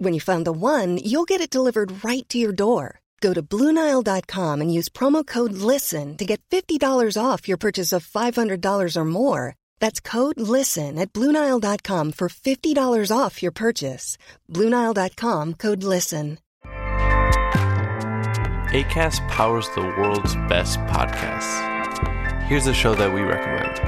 When you find the one, you'll get it delivered right to your door. Go to Bluenile.com and use promo code LISTEN to get $50 off your purchase of $500 or more. That's code LISTEN at Bluenile.com for $50 off your purchase. Bluenile.com code LISTEN. ACAST powers the world's best podcasts. Here's a show that we recommend.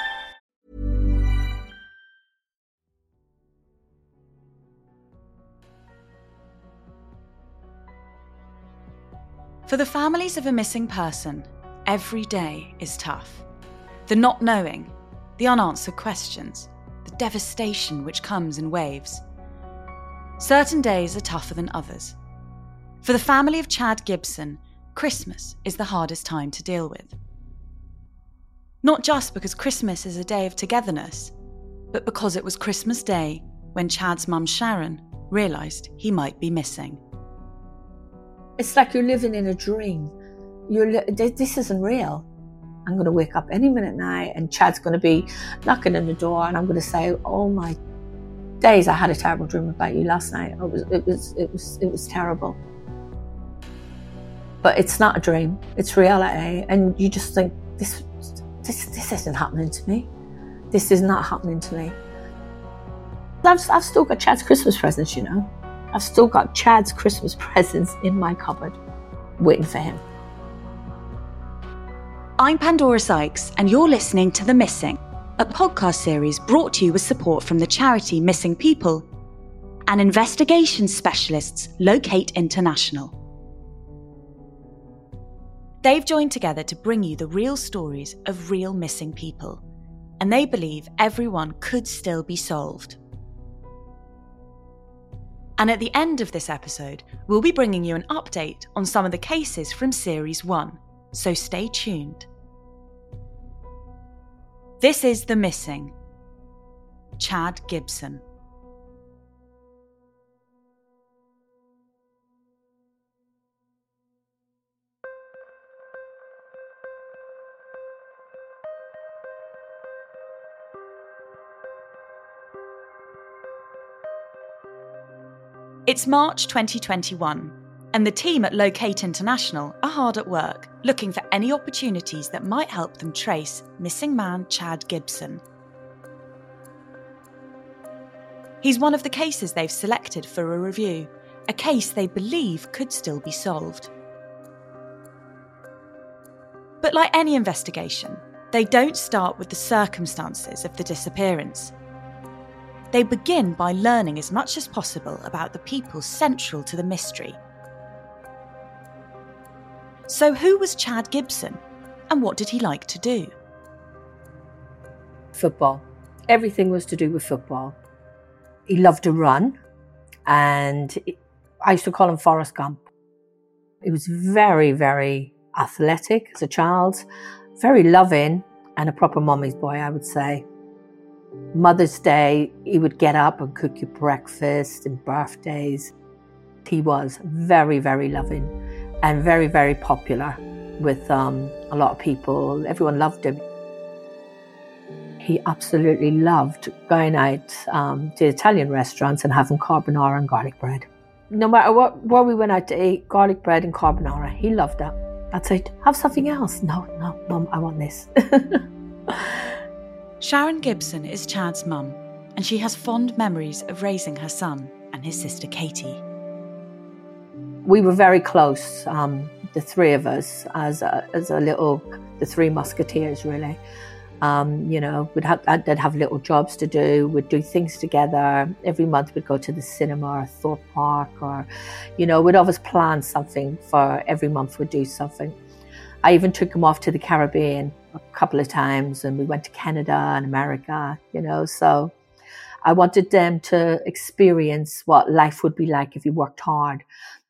For the families of a missing person, every day is tough. The not knowing, the unanswered questions, the devastation which comes in waves. Certain days are tougher than others. For the family of Chad Gibson, Christmas is the hardest time to deal with. Not just because Christmas is a day of togetherness, but because it was Christmas Day when Chad's mum Sharon realised he might be missing. It's like you're living in a dream. You're this isn't real. I'm going to wake up any minute now, and Chad's going to be knocking on the door, and I'm going to say, "Oh my days! I had a terrible dream about you last night. It was, it was, it was, it was terrible." But it's not a dream; it's reality, eh? and you just think, "This, this, this isn't happening to me. This is not happening to me." I've, I've still got Chad's Christmas presents, you know. I've still got Chad's Christmas presents in my cupboard, waiting for him. I'm Pandora Sykes, and you're listening to The Missing, a podcast series brought to you with support from the charity Missing People and investigation specialists Locate International. They've joined together to bring you the real stories of real missing people, and they believe everyone could still be solved. And at the end of this episode, we'll be bringing you an update on some of the cases from Series 1, so stay tuned. This is The Missing. Chad Gibson. It's March 2021, and the team at Locate International are hard at work looking for any opportunities that might help them trace missing man Chad Gibson. He's one of the cases they've selected for a review, a case they believe could still be solved. But like any investigation, they don't start with the circumstances of the disappearance. They begin by learning as much as possible about the people central to the mystery. So, who was Chad Gibson and what did he like to do? Football. Everything was to do with football. He loved to run, and I used to call him Forrest Gump. He was very, very athletic as a child, very loving, and a proper mommy's boy, I would say. Mother's Day, he would get up and cook you breakfast and birthdays. He was very, very loving and very, very popular with um, a lot of people. Everyone loved him. He absolutely loved going out um, to Italian restaurants and having carbonara and garlic bread. No matter what, where we went out to eat, garlic bread and carbonara, he loved that. I'd say, have something else. No, no, mum, I want this. Sharon Gibson is Chad's mum, and she has fond memories of raising her son and his sister Katie. We were very close, um, the three of us, as a, as a little, the three musketeers, really. Um, you know, we'd have, they'd have little jobs to do, we'd do things together. Every month we'd go to the cinema or Thorpe Park, or, you know, we'd always plan something for every month we'd do something. I even took him off to the Caribbean a couple of times, and we went to Canada and America, you know, so I wanted them to experience what life would be like if you worked hard,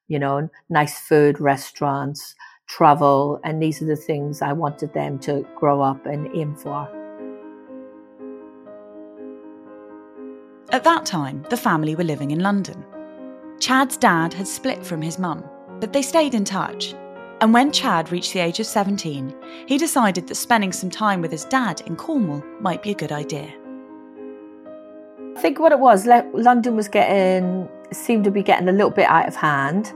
you know, nice food, restaurants, travel, and these are the things I wanted them to grow up and aim for. At that time, the family were living in London. Chad's dad had split from his mum, but they stayed in touch. And when Chad reached the age of 17, he decided that spending some time with his dad in Cornwall might be a good idea. I think what it was, London was getting, seemed to be getting a little bit out of hand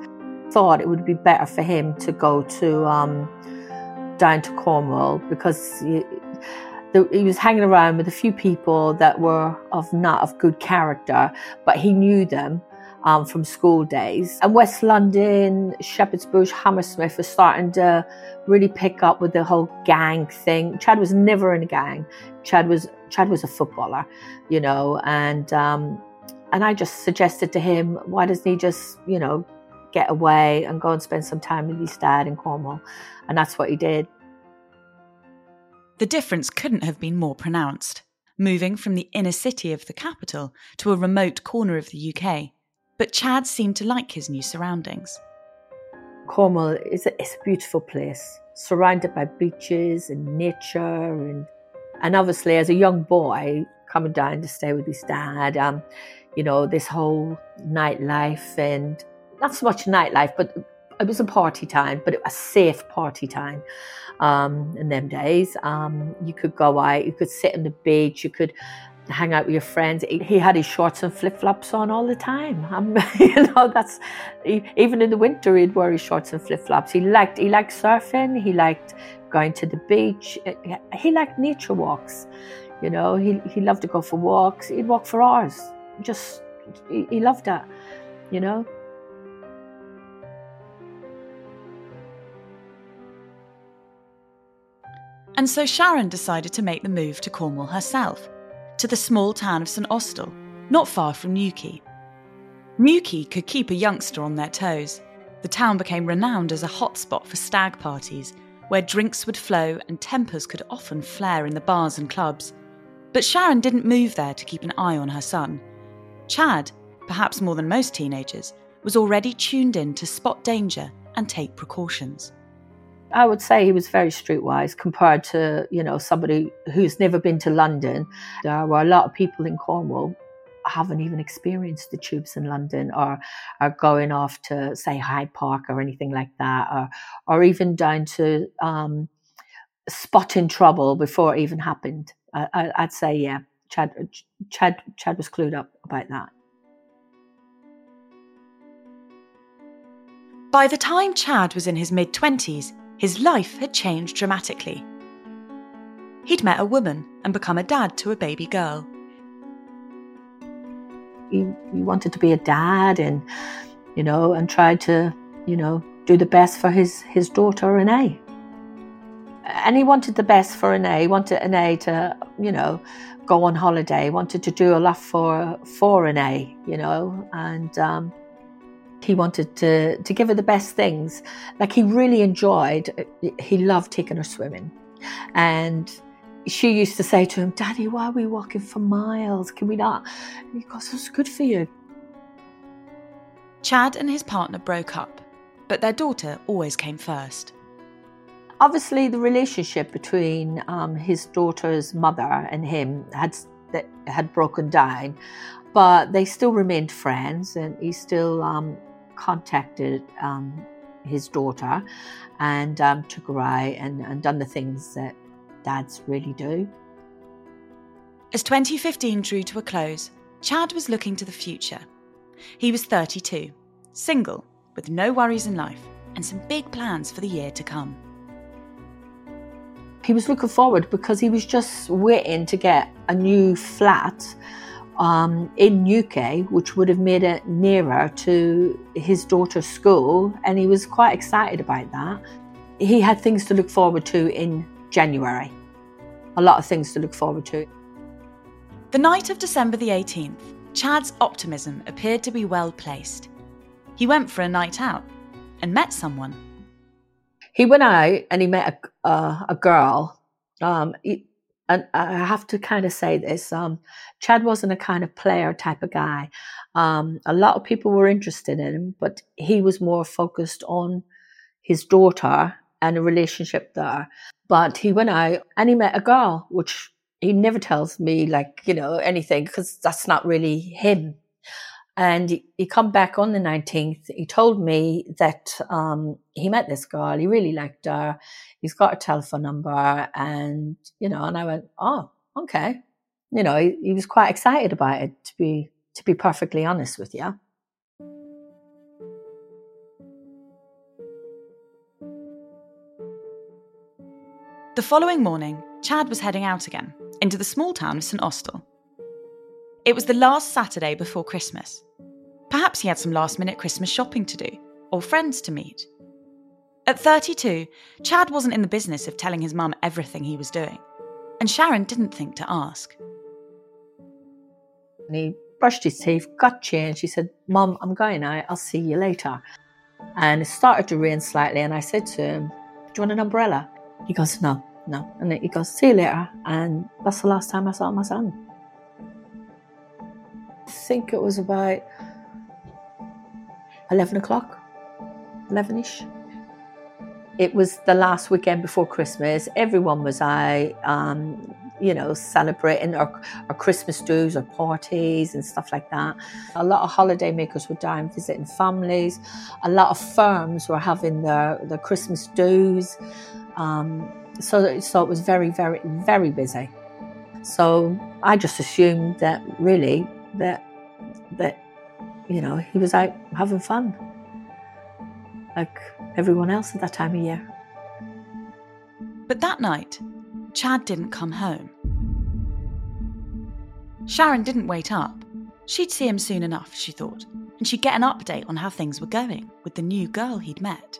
thought it would be better for him to go to um, down to Cornwall because he, he was hanging around with a few people that were of not of good character, but he knew them. Um, from school days. And West London, Shepherd's Bush, Hammersmith was starting to really pick up with the whole gang thing. Chad was never in a gang. Chad was Chad was a footballer, you know, and um, and I just suggested to him, why doesn't he just, you know, get away and go and spend some time with his dad in Cornwall. And that's what he did. The difference couldn't have been more pronounced, moving from the inner city of the capital to a remote corner of the UK. But Chad seemed to like his new surroundings. Cornwall is a, it's a beautiful place, surrounded by beaches and nature. And, and obviously, as a young boy coming down to stay with his dad, um, you know, this whole nightlife and not so much nightlife, but it was a party time, but it was a safe party time um, in them days. Um, you could go out, you could sit on the beach, you could hang out with your friends. He had his shorts and flip flops on all the time. You know, that's even in the winter he'd wear his shorts and flip flops. He liked he liked surfing. He liked going to the beach. Uh, he liked nature walks. You know, he he loved to go for walks. He'd walk for hours. Just he, he loved that. You know. And so Sharon decided to make the move to Cornwall herself, to the small town of St Austell, not far from Newquay. Newquay could keep a youngster on their toes. The town became renowned as a hotspot for stag parties, where drinks would flow and tempers could often flare in the bars and clubs. But Sharon didn't move there to keep an eye on her son. Chad, perhaps more than most teenagers, was already tuned in to spot danger and take precautions. I would say he was very streetwise compared to, you know, somebody who's never been to London. There were a lot of people in Cornwall haven't even experienced the tubes in London or are going off to say Hyde Park or anything like that, or or even down to um, spotting trouble before it even happened. I, would say, yeah, Chad, Chad, Chad was clued up about that. By the time Chad was in his mid 20s, his life had changed dramatically. He'd met a woman and become a dad to a baby girl. He, he wanted to be a dad and, you know, and tried to, you know, do the best for his, his daughter, Renee. And he wanted the best for Renee. He wanted Renee to, you know, go on holiday. He wanted to do a lot for for Renee, you know, and um, he wanted to, to give her the best things. Like he really enjoyed, he loved taking her swimming. And she used to say to him, Daddy, why are we walking for miles? Can we not? And he goes, It's good for you. Chad and his partner broke up, but their daughter always came first. Obviously, the relationship between um, his daughter's mother and him had had broken down, but they still remained friends, and he still um, contacted um, his daughter and um, took her out and, and done the things that dads really do. As 2015 drew to a close, Chad was looking to the future. He was 32, single, with no worries in life, and some big plans for the year to come. He was looking forward because he was just waiting to get a new flat um, in UK, which would have made it nearer to his daughter's school, and he was quite excited about that. He had things to look forward to in January, a lot of things to look forward to. The night of December the 18th, Chad's optimism appeared to be well placed. He went for a night out and met someone. He went out and he met a, uh, a girl. Um, he, and I have to kind of say this um, Chad wasn't a kind of player type of guy. Um, a lot of people were interested in him, but he was more focused on his daughter and a relationship there. But he went out and he met a girl, which he never tells me like you know anything because that's not really him and he, he come back on the 19th he told me that um, he met this girl he really liked her he's got a telephone number and you know and i went oh okay you know he, he was quite excited about it to be to be perfectly honest with you The following morning, Chad was heading out again into the small town of St Austell. It was the last Saturday before Christmas. Perhaps he had some last minute Christmas shopping to do, or friends to meet. At 32, Chad wasn't in the business of telling his mum everything he was doing, and Sharon didn't think to ask. And he brushed his teeth, got changed. He said, Mum, I'm going out. I'll see you later. And it started to rain slightly, and I said to him, Do you want an umbrella? He goes, No no. And he goes, see you later. And that's the last time I saw my son. I think it was about 11 o'clock, 11 ish. It was the last weekend before Christmas. Everyone was out, um, you know, celebrating our, our Christmas do's or parties and stuff like that. A lot of holiday makers were down visiting families. A lot of firms were having their, their Christmas do's. Um, so, so it was very, very, very busy. So I just assumed that really that that you know he was out having fun, like everyone else at that time of year. But that night, Chad didn't come home. Sharon didn't wait up. She'd see him soon enough, she thought, and she'd get an update on how things were going with the new girl he'd met.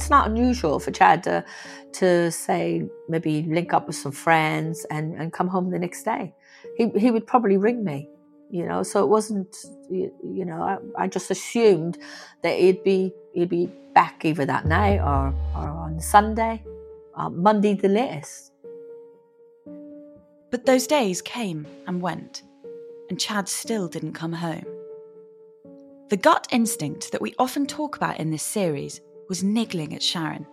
it's not unusual for Chad to, to say maybe link up with some friends and, and come home the next day. He, he would probably ring me, you know, so it wasn't, you, you know, I, I just assumed that he'd be, he'd be back either that night or, or on Sunday, uh, Monday the latest. But those days came and went, and Chad still didn't come home. The gut instinct that we often talk about in this series was niggling at Sharon.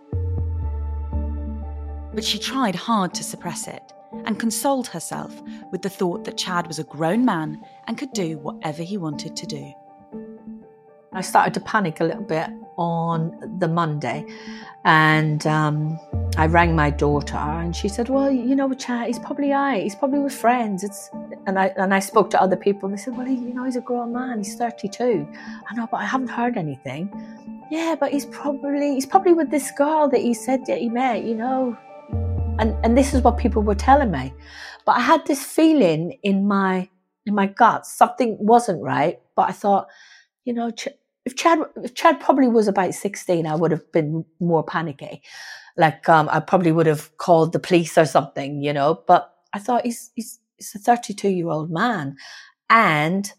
But she tried hard to suppress it and consoled herself with the thought that Chad was a grown man and could do whatever he wanted to do. I started to panic a little bit on the Monday and um, I rang my daughter and she said, Well, you know, Chad, he's probably out. He's probably with friends. It's and I and I spoke to other people and they said, Well, he, you know, he's a grown man, he's 32. I know, but I haven't heard anything yeah, but he's probably he's probably with this girl that he said that he met, you know. And and this is what people were telling me. But I had this feeling in my in my gut something wasn't right. But I thought, you know, if Chad if Chad probably was about sixteen, I would have been more panicky. Like um, I probably would have called the police or something, you know. But I thought he's he's he's a thirty two year old man, and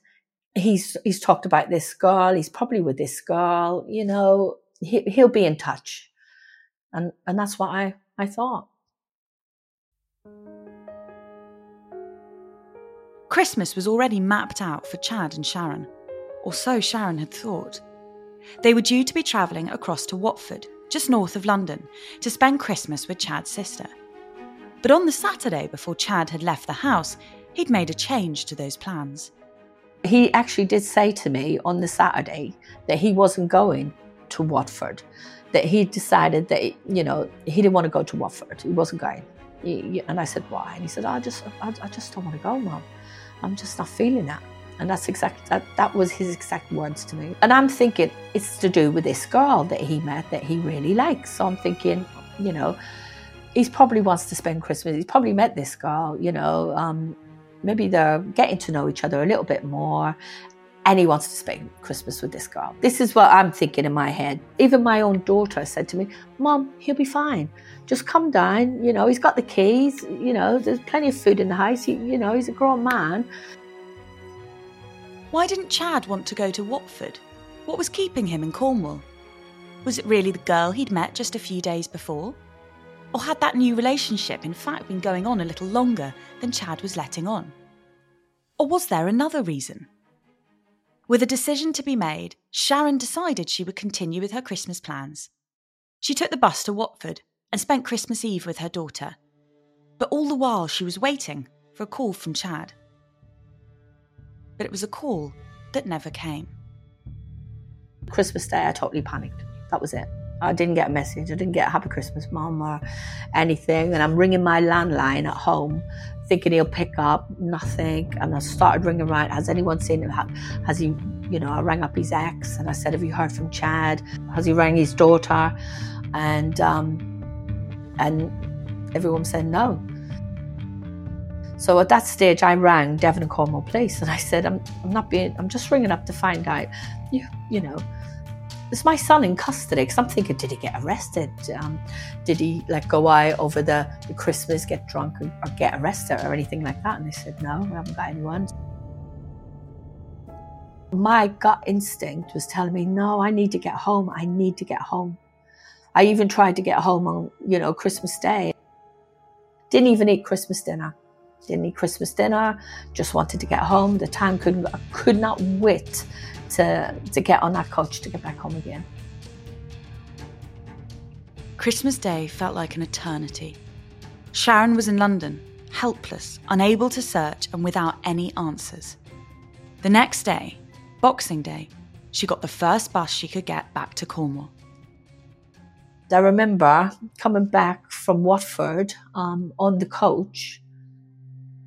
he's he's talked about this girl. He's probably with this girl. You know, he, he'll be in touch, and and that's what I I thought. Christmas was already mapped out for Chad and Sharon, or so Sharon had thought. They were due to be travelling across to Watford, just north of London, to spend Christmas with Chad's sister. But on the Saturday before Chad had left the house, he'd made a change to those plans. He actually did say to me on the Saturday that he wasn't going to Watford, that he decided that, you know, he didn't want to go to Watford. He wasn't going. He, and I said, why? And he said, I just, I, I just don't want to go, Mum. I'm just not feeling that. And that's exact that, that was his exact words to me. And I'm thinking it's to do with this girl that he met that he really likes. So I'm thinking, you know, he probably wants to spend Christmas. He's probably met this girl, you know. Um, maybe they're getting to know each other a little bit more. And he wants to spend Christmas with this girl. This is what I'm thinking in my head. Even my own daughter said to me, Mom, he'll be fine. Just come down. You know, he's got the keys. You know, there's plenty of food in the house. He, you know, he's a grown man. Why didn't Chad want to go to Watford? What was keeping him in Cornwall? Was it really the girl he'd met just a few days before? Or had that new relationship in fact been going on a little longer than Chad was letting on? Or was there another reason? With a decision to be made, Sharon decided she would continue with her Christmas plans. She took the bus to Watford and spent Christmas Eve with her daughter. But all the while she was waiting for a call from Chad but it was a call that never came. Christmas Day, I totally panicked. That was it. I didn't get a message. I didn't get a Happy Christmas, Mum, or anything. And I'm ringing my landline at home, thinking he'll pick up. Nothing. And I started ringing right. Has anyone seen him? Has he, you know, I rang up his ex and I said, Have you heard from Chad? Has he rang his daughter? And um, and everyone said no. So at that stage, I rang Devon and Cornwall Police and I said, I'm, I'm not being, I'm just ringing up to find out, you, you know, is my son in custody? Because I'm thinking, did he get arrested? Um, did he like go out over the, the Christmas, get drunk, or, or get arrested or anything like that? And they said, no, we haven't got anyone. My gut instinct was telling me, no, I need to get home. I need to get home. I even tried to get home on, you know, Christmas Day. Didn't even eat Christmas dinner didn't eat Christmas dinner, just wanted to get home. The time couldn't, I could not wait to, to get on that coach to get back home again. Christmas Day felt like an eternity. Sharon was in London, helpless, unable to search, and without any answers. The next day, Boxing Day, she got the first bus she could get back to Cornwall. I remember coming back from Watford um, on the coach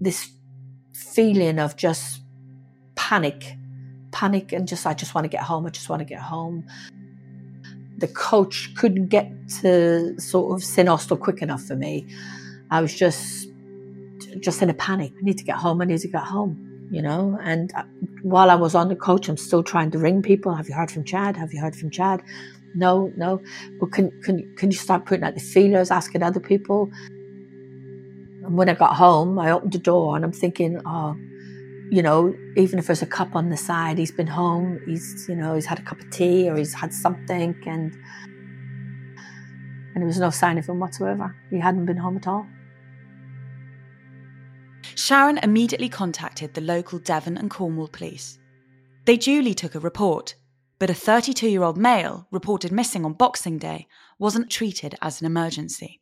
this feeling of just panic, panic, and just, I just want to get home. I just want to get home. The coach couldn't get to sort of St Austell quick enough for me. I was just, just in a panic. I need to get home. I need to get home, you know. And uh, while I was on the coach, I'm still trying to ring people. Have you heard from Chad? Have you heard from Chad? No, no. But can can can you start putting out the feelers, asking other people? And when I got home, I opened the door and I'm thinking, oh, you know, even if there's a cup on the side, he's been home, he's, you know, he's had a cup of tea or he's had something and and there was no sign of him whatsoever. He hadn't been home at all. Sharon immediately contacted the local Devon and Cornwall police. They duly took a report, but a 32 year old male reported missing on Boxing Day wasn't treated as an emergency.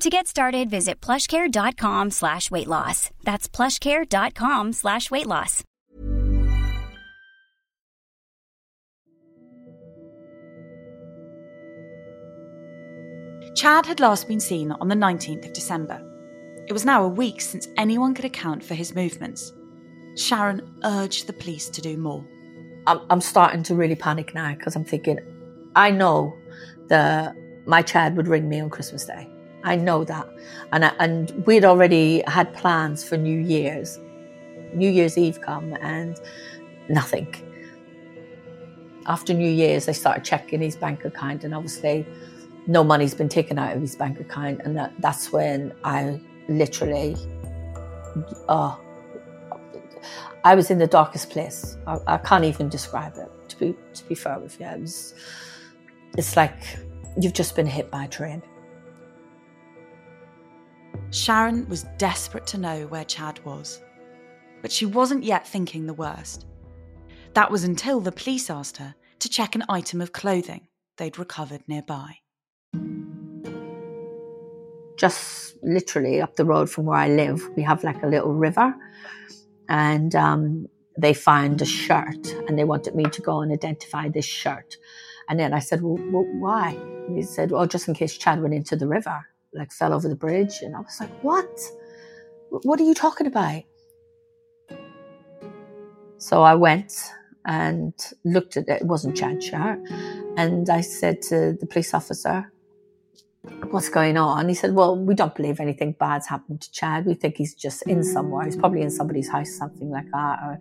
To get started, visit plushcare.com slash weight loss. That's plushcare.com slash weight loss. Chad had last been seen on the 19th of December. It was now a week since anyone could account for his movements. Sharon urged the police to do more. I'm, I'm starting to really panic now because I'm thinking, I know that my Chad would ring me on Christmas Day. I know that. And, I, and we'd already had plans for New Year's. New Year's Eve come and nothing. After New Year's, they started checking his bank account, and obviously, no money's been taken out of his bank account. And that, that's when I literally, oh, I was in the darkest place. I, I, can't even describe it. To be to be fair with you, it was, it's like you've just been hit by a train. Sharon was desperate to know where Chad was, but she wasn't yet thinking the worst. That was until the police asked her to check an item of clothing they'd recovered nearby. Just literally up the road from where I live, we have like a little river and um, they found a shirt and they wanted me to go and identify this shirt. And then I said, well, well why? And he said, well, just in case Chad went into the river, like fell over the bridge. And I was like, what? What are you talking about? So I went and looked at it. It wasn't Chad's shirt. And I said to the police officer, what's going on? He said, well, we don't believe anything bad's happened to Chad. We think he's just in somewhere. He's probably in somebody's house, something like that. Or,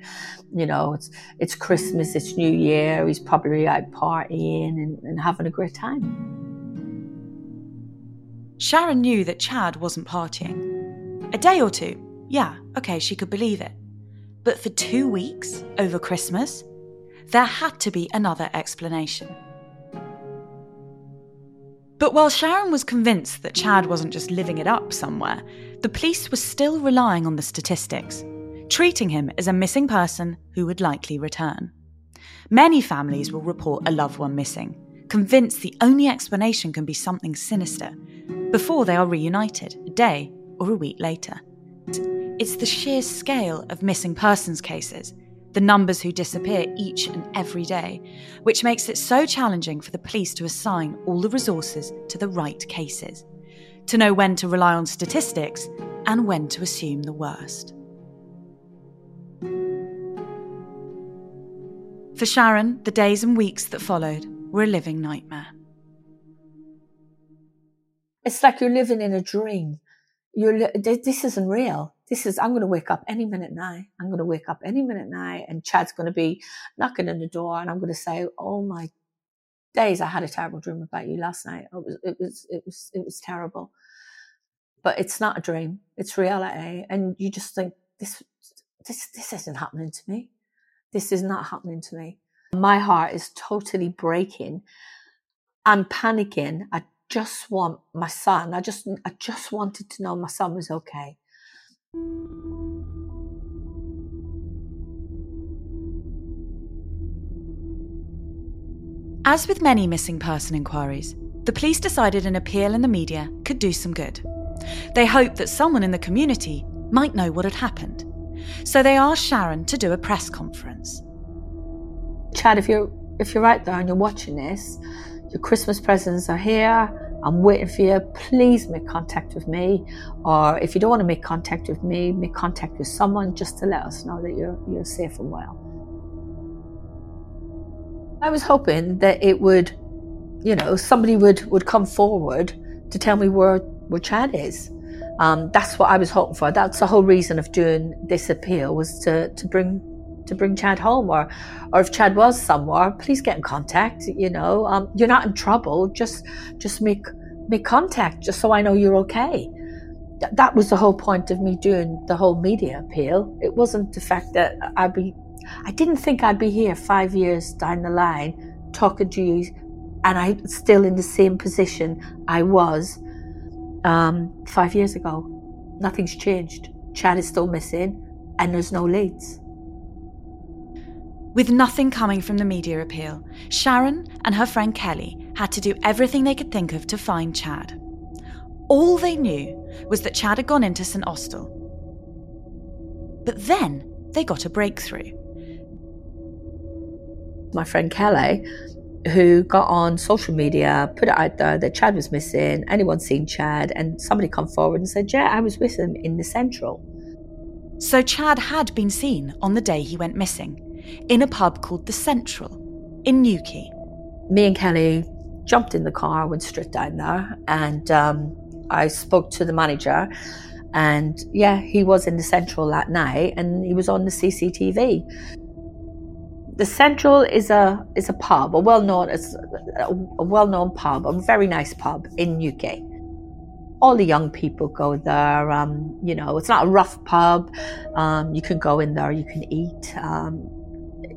you know, it's, it's Christmas, it's New Year. He's probably out partying and, and having a great time. Sharon knew that Chad wasn't partying. A day or two, yeah, okay, she could believe it. But for two weeks over Christmas, there had to be another explanation. But while Sharon was convinced that Chad wasn't just living it up somewhere, the police were still relying on the statistics, treating him as a missing person who would likely return. Many families will report a loved one missing, convinced the only explanation can be something sinister, before they are reunited a day or a week later. It's the sheer scale of missing persons cases the numbers who disappear each and every day, which makes it so challenging for the police to assign all the resources to the right cases, to know when to rely on statistics and when to assume the worst. For Sharon, the days and weeks that followed were a living nightmare. It's like you're living in a dream. You're, this isn't real this is I'm going to wake up any minute now. I'm going to wake up any minute now, and Chad's going to be knocking on the door, and I'm going to say, "Oh my days, I had a terrible dream about you last night. It was it was it was it was terrible." But it's not a dream; it's reality, and you just think this this this isn't happening to me. This is not happening to me. My heart is totally breaking. I'm panicking. I just want my son. I just I just wanted to know my son was okay. As with many missing person inquiries, the police decided an appeal in the media could do some good. They hoped that someone in the community might know what had happened. So they asked Sharon to do a press conference. Chad, if you're if you're out there and you're watching this, your Christmas presents are here. I'm waiting for you. Please make contact with me. Or if you don't want to make contact with me, make contact with someone just to let us know that you're, you're safe and well. I was hoping that it would, you know, somebody would, would come forward to tell me where, where Chad is. Um, that's what I was hoping for. That's the whole reason of doing this appeal was to, to bring to bring Chad home, or or if Chad was somewhere, please get in contact. You know, um, you're not in trouble. Just just make make contact, just so I know you're okay. Th- that was the whole point of me doing the whole media appeal. It wasn't the fact that I'd be. I didn't think I'd be here five years down the line talking to you, and I'm still in the same position I was Um, five years ago, nothing's changed. Chad is still missing, and there's no leads. With nothing coming from the media appeal, Sharon and her friend Kelly had to do everything they could think of to find Chad. All they knew was that Chad had gone into St Austell. But then they got a breakthrough. My friend Kelly, who got on social media, put it out there that Chad was missing, anyone seen Chad, and somebody come forward and said, Yeah, I was with him in the Central. So Chad had been seen on the day he went missing in a pub called the Central in Newquay. Me and Kelly jumped in the car, went straight down there, and um, I spoke to the manager. And yeah, he was in the Central that night and he was on the CCTV. The Central is a is a pub, a well known it's a well known pub, a very nice pub in Newquay. All the young people go there. Um, you know, it's not a rough pub. Um, you can go in there, you can eat. Um,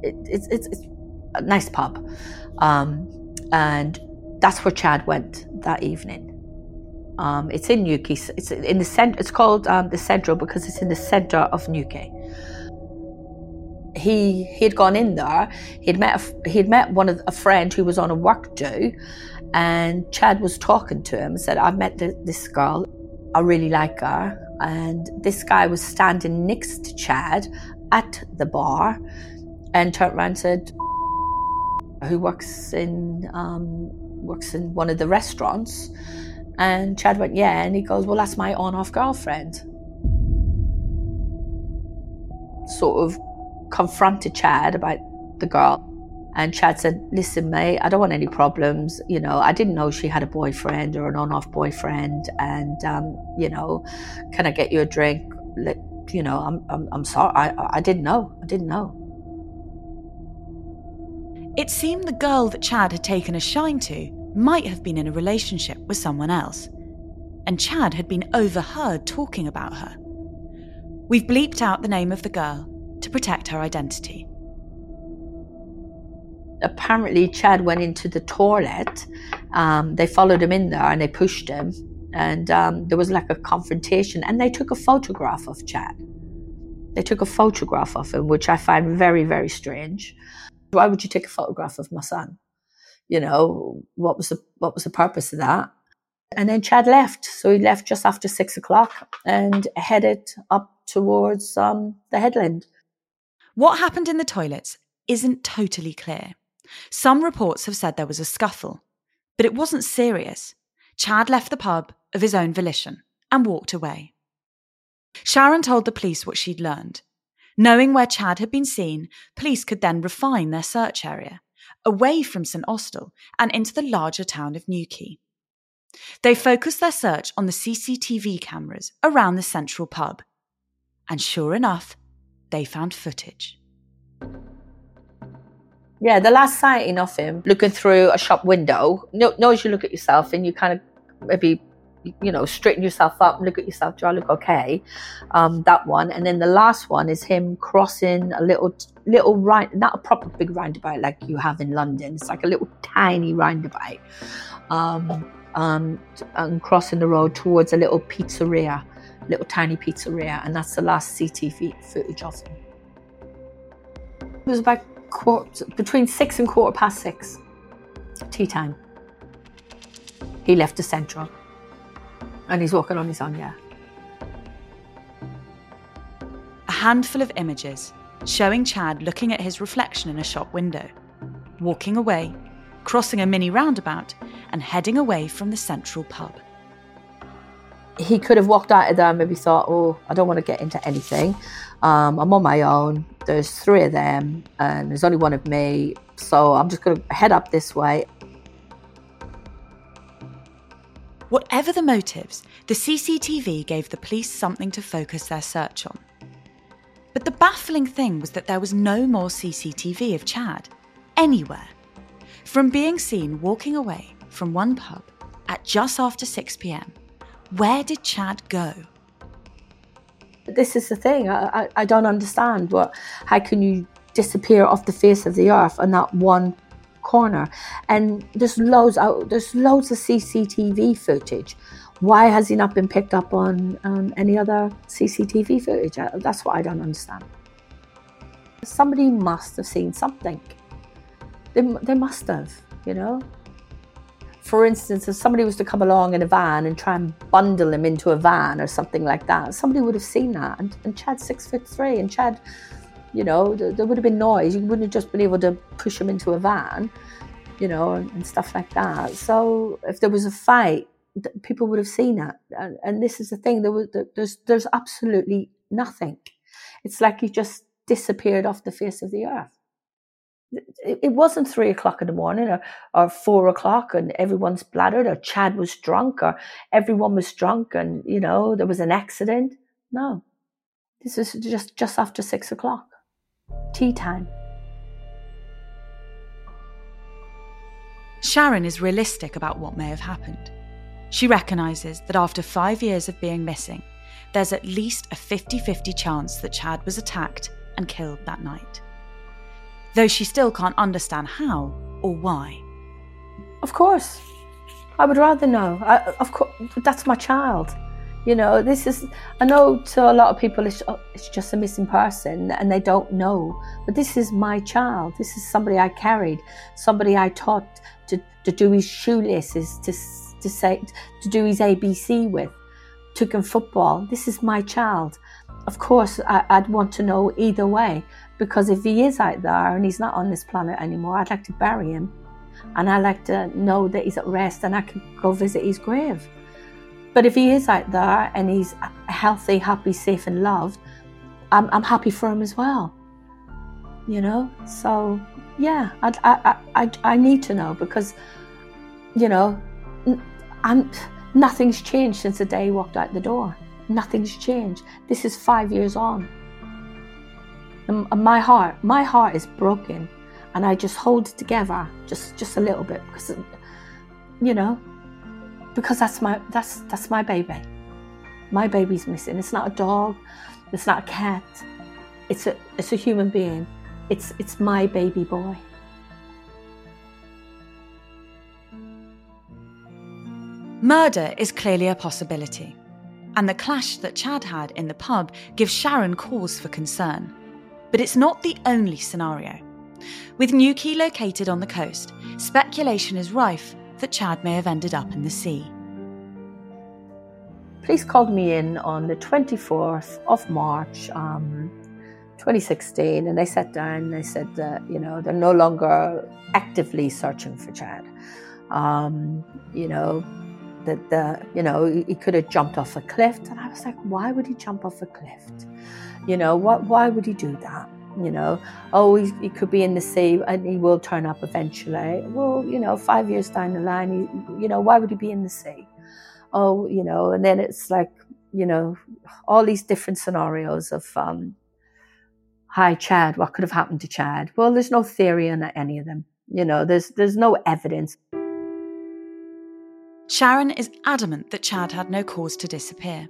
it, it's, it's, it's a nice pub, um, and that's where Chad went that evening. Um, it's in Newquay. It's in the center. It's called um, the Central because it's in the center of Newquay he he had gone in there. He'd met a, he'd met one of a friend who was on a work do, and Chad was talking to him. Said, "I've met the, this girl. I really like her." And this guy was standing next to Chad at the bar, and turned around and said, "Who works in um, works in one of the restaurants?" And Chad went, "Yeah," and he goes, "Well, that's my on-off girlfriend." Sort of confronted Chad about the girl. And Chad said, Listen, mate, I don't want any problems. You know, I didn't know she had a boyfriend or an on off boyfriend. And, um, you know, can I get you a drink? You know, I'm, I'm, I'm sorry. I, I didn't know. I didn't know. It seemed the girl that Chad had taken a shine to might have been in a relationship with someone else. And Chad had been overheard talking about her. We've bleeped out the name of the girl to protect her identity. Apparently, Chad went into the toilet. Um, they followed him in there and they pushed him. And um, there was like a confrontation, and they took a photograph of Chad. They took a photograph of him, which I find very, very strange. Why would you take a photograph of my son? You know, what was the what was the purpose of that? And then Chad left. So he left just after six o'clock and headed up towards um, the headland. What happened in the toilets isn't totally clear. Some reports have said there was a scuffle, but it wasn't serious. Chad left the pub of his own volition and walked away. Sharon told the police what she'd learned. Knowing where Chad had been seen, police could then refine their search area away from St Austell and into the larger town of Newquay. They focused their search on the CCTV cameras around the central pub. And sure enough, they found footage. Yeah, the last sighting of him looking through a shop window. No, no, as you look at yourself and you kind of maybe, you know, straighten yourself up look at yourself. Do I look okay? Um, that one, and then the last one is him crossing a little, little right, not a proper big roundabout like you have in London. It's like a little tiny roundabout, um, um, and crossing the road towards a little pizzeria little tiny pizzeria, and that's the last CTV footage of him. It was about quarter, between six and quarter past six, tea time. He left the central, and he's walking on his own, yeah. A handful of images showing Chad looking at his reflection in a shop window, walking away, crossing a mini roundabout, and heading away from the central pub he could have walked out of there and maybe thought, oh, I don't want to get into anything. Um, I'm on my own. There's three of them, and there's only one of me. So I'm just going to head up this way. Whatever the motives, the CCTV gave the police something to focus their search on. But the baffling thing was that there was no more CCTV of Chad, anywhere. From being seen walking away from one pub at just after 6 pm where did Chad go? This is the thing. I, I, I don't understand. What? How can you disappear off the face of the earth and that one corner? And there's loads. There's loads of CCTV footage. Why has he not been picked up on um, any other CCTV footage? Uh, that's what I don't understand. Somebody must have seen something. They, they must have, you know. For instance, if somebody was to come along in a van and try and bundle him into a van or something like that, somebody would have seen that. And, and Chad's six foot three, and Chad, you know, there, there would have been noise. You wouldn't have just been able to push him into a van, you know, and, and stuff like that. So if there was a fight, people would have seen it. And, and this is the thing: there was, there's there's absolutely nothing. It's like he just disappeared off the face of the earth. It, it wasn't three o'clock in the morning or, or four o'clock and everyone's bladdered or Chad was drunk or everyone was drunk and you know there was an accident. No, this is just just after six o'clock, tea time. Sharon is realistic about what may have happened. She recognises that after five years of being missing, there's at least a 50 50 chance that Chad was attacked and killed that night. Though she still can't understand how or why. Of course. I would rather know. I, of course, that's my child. You know, this is, I know to a lot of people it's, oh, it's just a missing person and they don't know, but this is my child. This is somebody I carried, somebody I taught to, to do his shoelaces, to, to, say, to do his ABC with, took him football. This is my child of course, I, would want to know either way because if he is out there and he's not on this planet anymore, I'd like to bury him and I'd like to know that he's at rest and I can go visit his grave. But if he is out there and he's healthy, happy, safe, and loved, I'm, I'm happy for him as well. You know? So, yeah, I, I, I, I need to know because, you know, I'm, nothing's changed since the day he walked out the door. Nothing's changed. This is five years on. And my heart, my heart is broken, and I just hold it together just just a little bit because, you know, because that's my that's that's my baby. My baby's missing. It's not a dog. It's not a cat. It's a it's a human being. It's it's my baby boy. Murder is clearly a possibility and the clash that Chad had in the pub gives Sharon cause for concern. But it's not the only scenario. With Newquay located on the coast, speculation is rife that Chad may have ended up in the sea. Police called me in on the 24th of March, um, 2016, and they sat down and they said that, you know, they're no longer actively searching for Chad. Um, you know, that the you know he could have jumped off a cliff and i was like why would he jump off a cliff you know what why would he do that you know oh he, he could be in the sea and he will turn up eventually. Well you know five years down the line he, you know why would he be in the sea oh you know and then it's like you know all these different scenarios of um hi chad what could have happened to chad? Well there's no theory on any of them. You know there's there's no evidence. Sharon is adamant that Chad had no cause to disappear.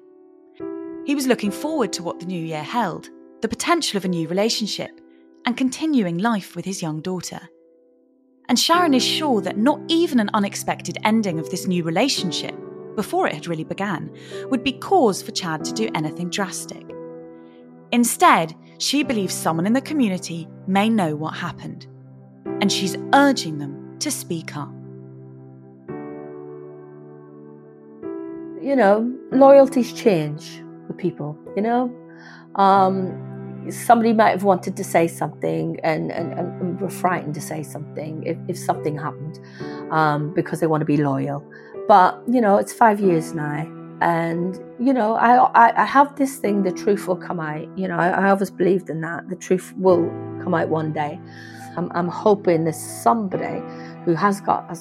He was looking forward to what the new year held the potential of a new relationship and continuing life with his young daughter. And Sharon is sure that not even an unexpected ending of this new relationship, before it had really began, would be cause for Chad to do anything drastic. Instead, she believes someone in the community may know what happened, and she's urging them to speak up. you know, loyalties change with people, you know. Um, somebody might have wanted to say something and, and, and were frightened to say something if, if something happened um, because they want to be loyal. But, you know, it's five years now. And, you know, I, I, I have this thing, the truth will come out. You know, I, I always believed in that. The truth will come out one day. I'm, I'm hoping that somebody who has got a,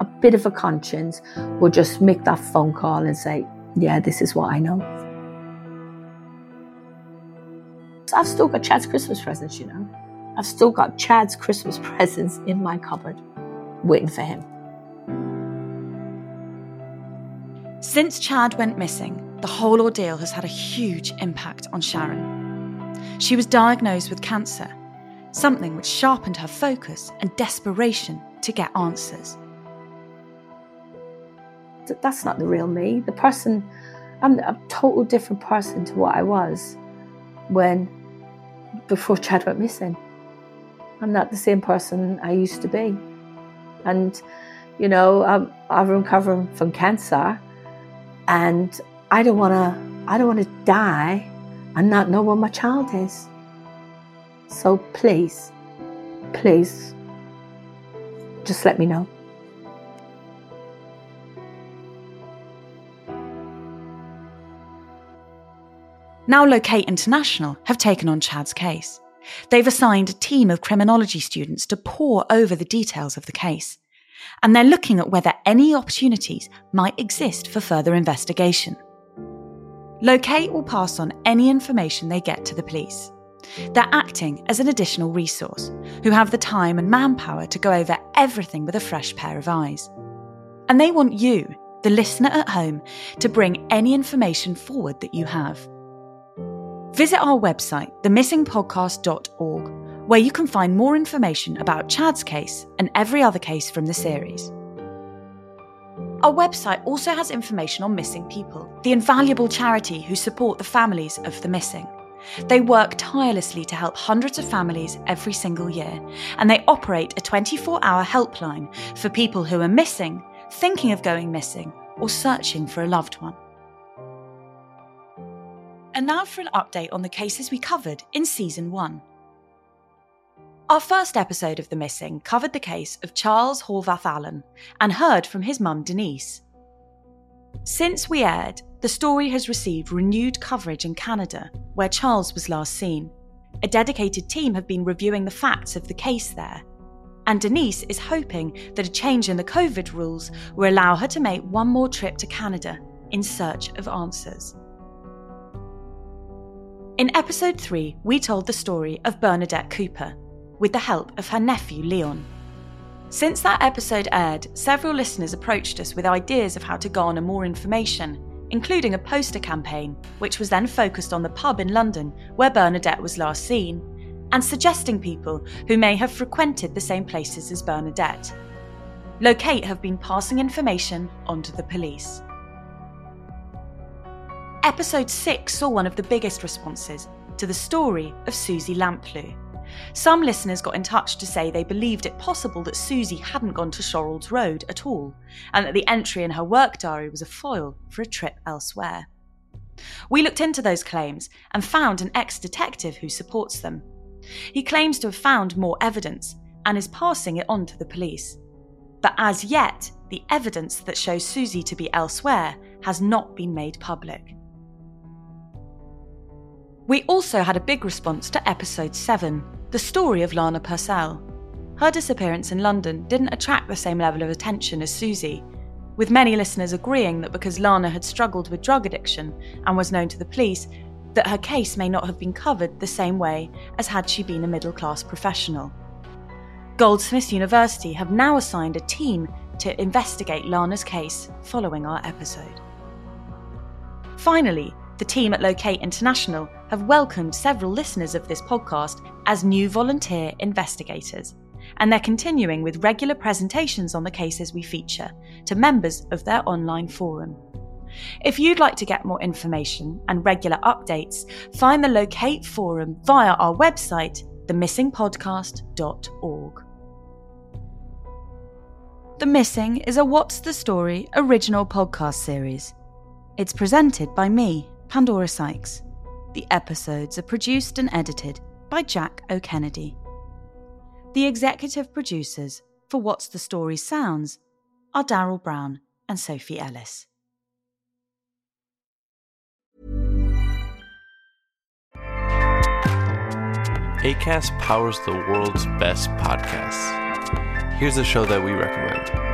a bit of a conscience will just make that phone call and say, Yeah, this is what I know. I've still got Chad's Christmas presents, you know. I've still got Chad's Christmas presents in my cupboard waiting for him. Since Chad went missing, the whole ordeal has had a huge impact on Sharon. She was diagnosed with cancer, something which sharpened her focus and desperation to get answers. that's not the real me. The person, I'm a total different person to what I was when before Chad went missing. I'm not the same person I used to be. And, you know, I'm, I'm recovering from cancer and I don't want to, I don't want to die and not know where my child is. So please, please, just let me know. Now Locate International have taken on Chad's case. They've assigned a team of criminology students to pore over the details of the case. And they're looking at whether any opportunities might exist for further investigation. Locate will pass on any information they get to the police. They're acting as an additional resource who have the time and manpower to go over everything with a fresh pair of eyes. And they want you, the listener at home, to bring any information forward that you have. Visit our website, themissingpodcast.org, where you can find more information about Chad's case and every other case from the series. Our website also has information on missing people, the invaluable charity who support the families of the missing. They work tirelessly to help hundreds of families every single year, and they operate a 24 hour helpline for people who are missing, thinking of going missing, or searching for a loved one. And now for an update on the cases we covered in Season 1. Our first episode of The Missing covered the case of Charles Horvath Allen and heard from his mum Denise. Since we aired, the story has received renewed coverage in Canada, where Charles was last seen. A dedicated team have been reviewing the facts of the case there. And Denise is hoping that a change in the COVID rules will allow her to make one more trip to Canada in search of answers. In episode 3, we told the story of Bernadette Cooper, with the help of her nephew Leon. Since that episode aired, several listeners approached us with ideas of how to garner more information, including a poster campaign, which was then focused on the pub in London where Bernadette was last seen, and suggesting people who may have frequented the same places as Bernadette. Locate have been passing information on to the police. Episode 6 saw one of the biggest responses to the story of Suzy Lamplugh. Some listeners got in touch to say they believed it possible that Suzy hadn't gone to Shorrolds Road at all, and that the entry in her work diary was a foil for a trip elsewhere. We looked into those claims and found an ex detective who supports them. He claims to have found more evidence and is passing it on to the police. But as yet, the evidence that shows Suzy to be elsewhere has not been made public. We also had a big response to episode 7, the story of Lana Purcell. Her disappearance in London didn't attract the same level of attention as Suzy, with many listeners agreeing that because Lana had struggled with drug addiction and was known to the police, that her case may not have been covered the same way as had she been a middle class professional. Goldsmiths University have now assigned a team to investigate Lana's case following our episode. Finally, the team at Locate International have welcomed several listeners of this podcast as new volunteer investigators, and they're continuing with regular presentations on the cases we feature to members of their online forum. If you'd like to get more information and regular updates, find the Locate forum via our website, themissingpodcast.org. The Missing is a What's the Story original podcast series. It's presented by me, Pandora Sykes. The episodes are produced and edited by Jack O'Kennedy. The executive producers for What's the Story Sounds are Daryl Brown and Sophie Ellis. ACAST powers the world's best podcasts. Here's a show that we recommend.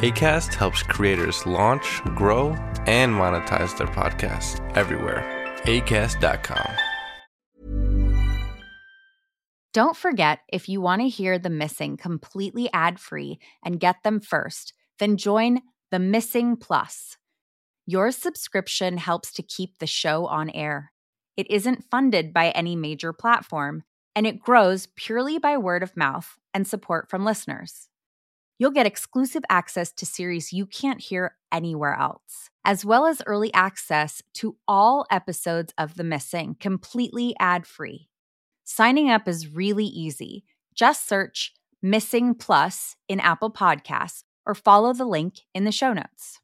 ACAST helps creators launch, grow, and monetize their podcasts everywhere. ACAST.com. Don't forget if you want to hear The Missing completely ad free and get them first, then join The Missing Plus. Your subscription helps to keep the show on air. It isn't funded by any major platform, and it grows purely by word of mouth and support from listeners. You'll get exclusive access to series you can't hear anywhere else, as well as early access to all episodes of The Missing completely ad free. Signing up is really easy. Just search Missing Plus in Apple Podcasts or follow the link in the show notes.